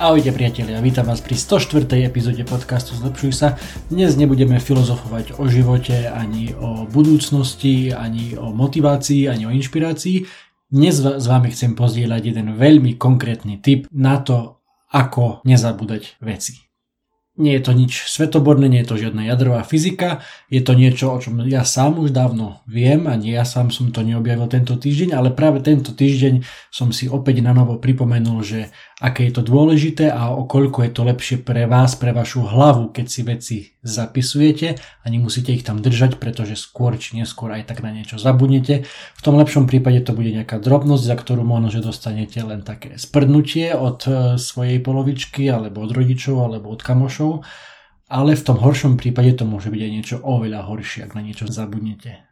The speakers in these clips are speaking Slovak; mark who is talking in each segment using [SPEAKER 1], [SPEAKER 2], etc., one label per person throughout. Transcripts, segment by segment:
[SPEAKER 1] Ahojte priatelia, vítam vás pri 104. epizóde podcastu Zlepšuj sa. Dnes nebudeme filozofovať o živote, ani o budúcnosti, ani o motivácii, ani o inšpirácii. Dnes s vami chcem pozdieľať jeden veľmi konkrétny tip na to, ako nezabúdať veci. Nie je to nič svetoborné, nie je to žiadna jadrová fyzika, je to niečo, o čom ja sám už dávno viem a nie ja sám som to neobjavil tento týždeň, ale práve tento týždeň som si opäť na novo pripomenul, že aké je to dôležité a o koľko je to lepšie pre vás, pre vašu hlavu, keď si veci zapisujete a nemusíte ich tam držať, pretože skôr či neskôr aj tak na niečo zabudnete. V tom lepšom prípade to bude nejaká drobnosť, za ktorú možno, že dostanete len také sprdnutie od e, svojej polovičky alebo od rodičov alebo od kamošov, ale v tom horšom prípade to môže byť aj niečo oveľa horšie, ak na niečo zabudnete.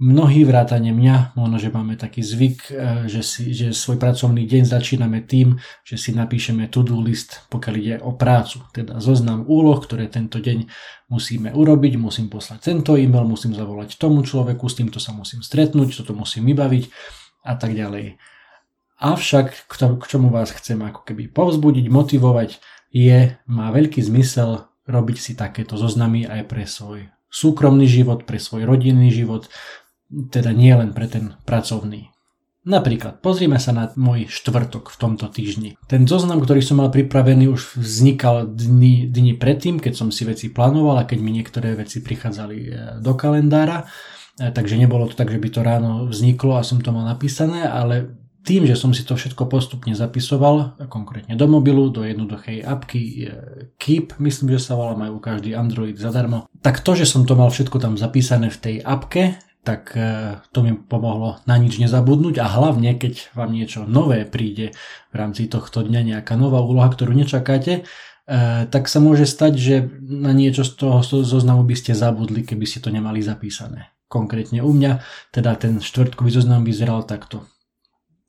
[SPEAKER 1] Mnohí vrátane mňa, možno, že máme taký zvyk, e, že, si, že svoj pracovný deň začíname tým, že si napíšeme to-do list, pokiaľ ide o prácu, teda zoznam úloh, ktoré tento deň musíme urobiť, musím poslať tento e-mail, musím zavolať tomu človeku, s týmto sa musím stretnúť, toto musím vybaviť a tak ďalej. Avšak k čomu vás chcem ako keby povzbudiť, motivovať, je, má veľký zmysel robiť si takéto zoznamy aj pre svoj súkromný život, pre svoj rodinný život, teda nie len pre ten pracovný. Napríklad, pozrieme sa na môj štvrtok v tomto týždni. Ten zoznam, ktorý som mal pripravený, už vznikal dni, dni predtým, keď som si veci plánoval a keď mi niektoré veci prichádzali e, do kalendára. E, takže nebolo to tak, že by to ráno vzniklo a som to mal napísané, ale tým, že som si to všetko postupne zapisoval, konkrétne do mobilu, do jednoduchej apky e, Keep, myslím, že sa volá, majú každý Android zadarmo, tak to, že som to mal všetko tam zapísané v tej apke, tak e, to mi pomohlo na nič nezabudnúť a hlavne, keď vám niečo nové príde v rámci tohto dňa, nejaká nová úloha, ktorú nečakáte, e, tak sa môže stať, že na niečo z toho zoznamu by ste zabudli, keby ste to nemali zapísané. Konkrétne u mňa, teda ten štvrtkový zoznam vyzeral takto.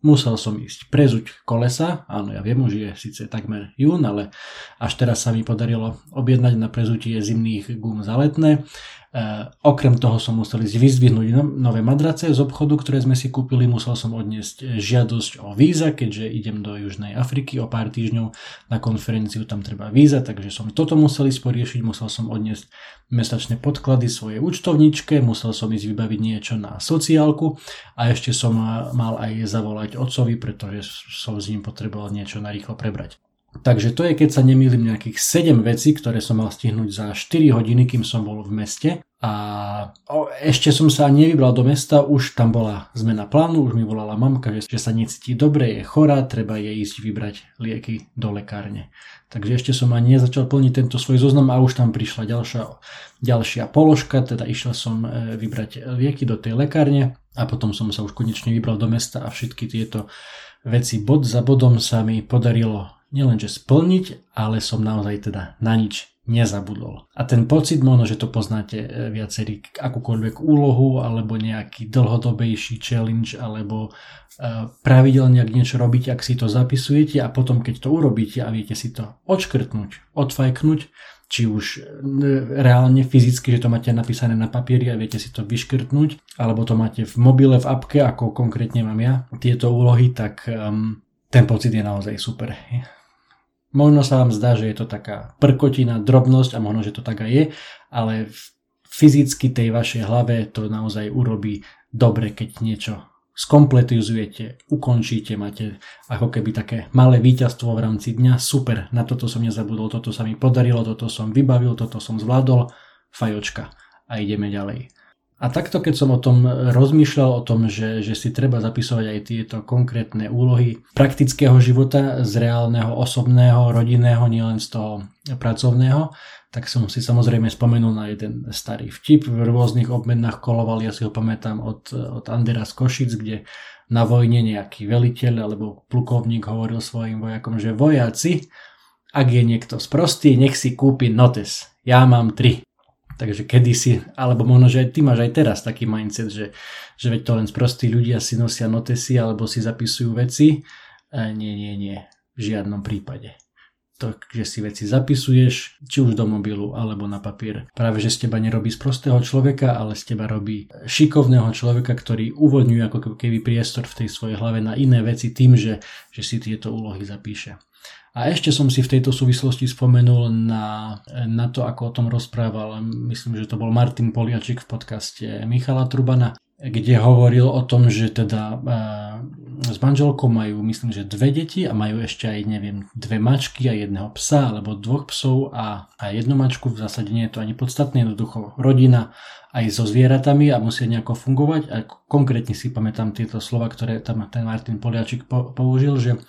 [SPEAKER 1] Musel som ísť prezuť kolesa, áno ja viem, už je síce takmer jún, ale až teraz sa mi podarilo objednať na prezutie zimných gum za letné. Eh, okrem toho som musel ísť vyzdvihnúť no, nové madrace z obchodu, ktoré sme si kúpili. Musel som odniesť eh, žiadosť o víza, keďže idem do Južnej Afriky o pár týždňov na konferenciu, tam treba víza, takže som toto musel ísť poriešiť. Musel som odniesť mesačné podklady svojej účtovničke, musel som ísť vybaviť niečo na sociálku a ešte som eh, mal aj zavolať otcovi, pretože som s ním potreboval niečo narýchlo prebrať. Takže to je, keď sa nemýlim, nejakých 7 vecí, ktoré som mal stihnúť za 4 hodiny, kým som bol v meste. A ešte som sa nevybral do mesta, už tam bola zmena plánu, už mi volala mamka, že, že sa necíti dobre, je chorá, treba jej ísť vybrať lieky do lekárne. Takže ešte som ani nezačal plniť tento svoj zoznam a už tam prišla ďalšia, ďalšia položka, teda išiel som e, vybrať lieky do tej lekárne a potom som sa už konečne vybral do mesta a všetky tieto veci bod za bodom sa mi podarilo nielenže splniť, ale som naozaj teda na nič nezabudol. A ten pocit, možno, že to poznáte e, viacerí, akúkoľvek úlohu, alebo nejaký dlhodobejší challenge, alebo e, pravidelne, ak niečo robíte, ak si to zapisujete a potom, keď to urobíte a viete si to odškrtnúť, odfajknúť, či už e, reálne fyzicky, že to máte napísané na papieri a viete si to vyškrtnúť, alebo to máte v mobile, v apke, ako konkrétne mám ja, tieto úlohy, tak um, ten pocit je naozaj super. Možno sa vám zdá, že je to taká prkotina, drobnosť a možno, že to tak aj je, ale fyzicky tej vašej hlave to naozaj urobí dobre, keď niečo skompletizujete, ukončíte, máte ako keby také malé víťazstvo v rámci dňa, super, na toto som nezabudol, toto sa mi podarilo, toto som vybavil, toto som zvládol, fajočka. A ideme ďalej. A takto, keď som o tom rozmýšľal, o tom, že, že si treba zapisovať aj tieto konkrétne úlohy praktického života z reálneho, osobného, rodinného, nielen z toho pracovného, tak som si samozrejme spomenul na jeden starý vtip. V rôznych obmenách koloval, ja si ho pamätám od, od Andera z Košic, kde na vojne nejaký veliteľ alebo plukovník hovoril svojim vojakom, že vojaci, ak je niekto sprostý, nech si kúpi notes. Ja mám tri. Takže kedysi, alebo možno, že aj ty máš aj teraz taký mindset, že, že veď to len sprostí ľudia si nosia notesy alebo si zapisujú veci. E, nie, nie, nie. V žiadnom prípade. To, že si veci zapisuješ, či už do mobilu alebo na papier. Práve, že z teba nerobí z prostého človeka, ale z teba robí šikovného človeka, ktorý uvoľňuje ako keby priestor v tej svojej hlave na iné veci tým, že, že si tieto úlohy zapíše. A ešte som si v tejto súvislosti spomenul na, na to, ako o tom rozprával, myslím, že to bol Martin Poliačik v podcaste Michala Trubana, kde hovoril o tom, že teda e, s manželkou majú, myslím, že dve deti a majú ešte aj, neviem, dve mačky a jedného psa, alebo dvoch psov a, a jednu mačku, v zásade nie je to ani podstatné, jednoducho rodina aj so zvieratami a musia nejako fungovať. A konkrétne si pamätám tieto slova, ktoré tam ten Martin Poliačik použil, že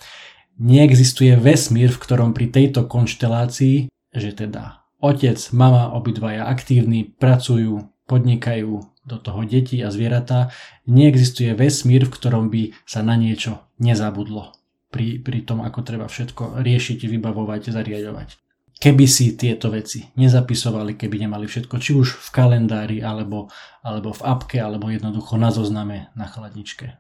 [SPEAKER 1] neexistuje vesmír, v ktorom pri tejto konštelácii, že teda otec, mama, obidvaja aktívni, pracujú, podnikajú do toho deti a zvieratá, neexistuje vesmír, v ktorom by sa na niečo nezabudlo pri, pri tom, ako treba všetko riešiť, vybavovať, zariadovať. Keby si tieto veci nezapisovali, keby nemali všetko, či už v kalendári, alebo, alebo v apke, alebo jednoducho na zozname na chladničke.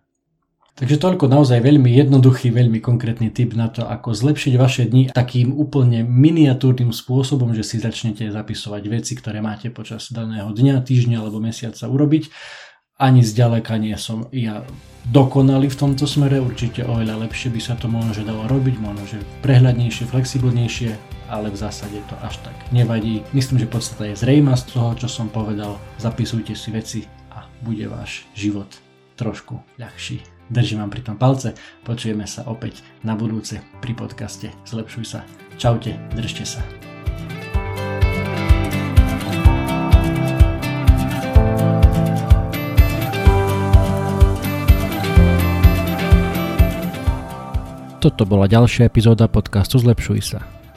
[SPEAKER 1] Takže toľko naozaj veľmi jednoduchý, veľmi konkrétny tip na to, ako zlepšiť vaše dni takým úplne miniatúrnym spôsobom, že si začnete zapisovať veci, ktoré máte počas daného dňa, týždňa alebo mesiaca urobiť. Ani zďaleka nie som ja dokonalý v tomto smere, určite oveľa lepšie by sa to možno dalo robiť, možno že prehľadnejšie, flexibilnejšie, ale v zásade to až tak nevadí. Myslím, že podstata je zrejma z toho, čo som povedal. Zapisujte si veci a bude váš život trošku ľahší. Držím vám pri tom palce, počujeme sa opäť na budúce pri podcaste Zlepšuj sa. Čaute, držte sa. Toto bola ďalšia epizóda podcastu Zlepšuj sa.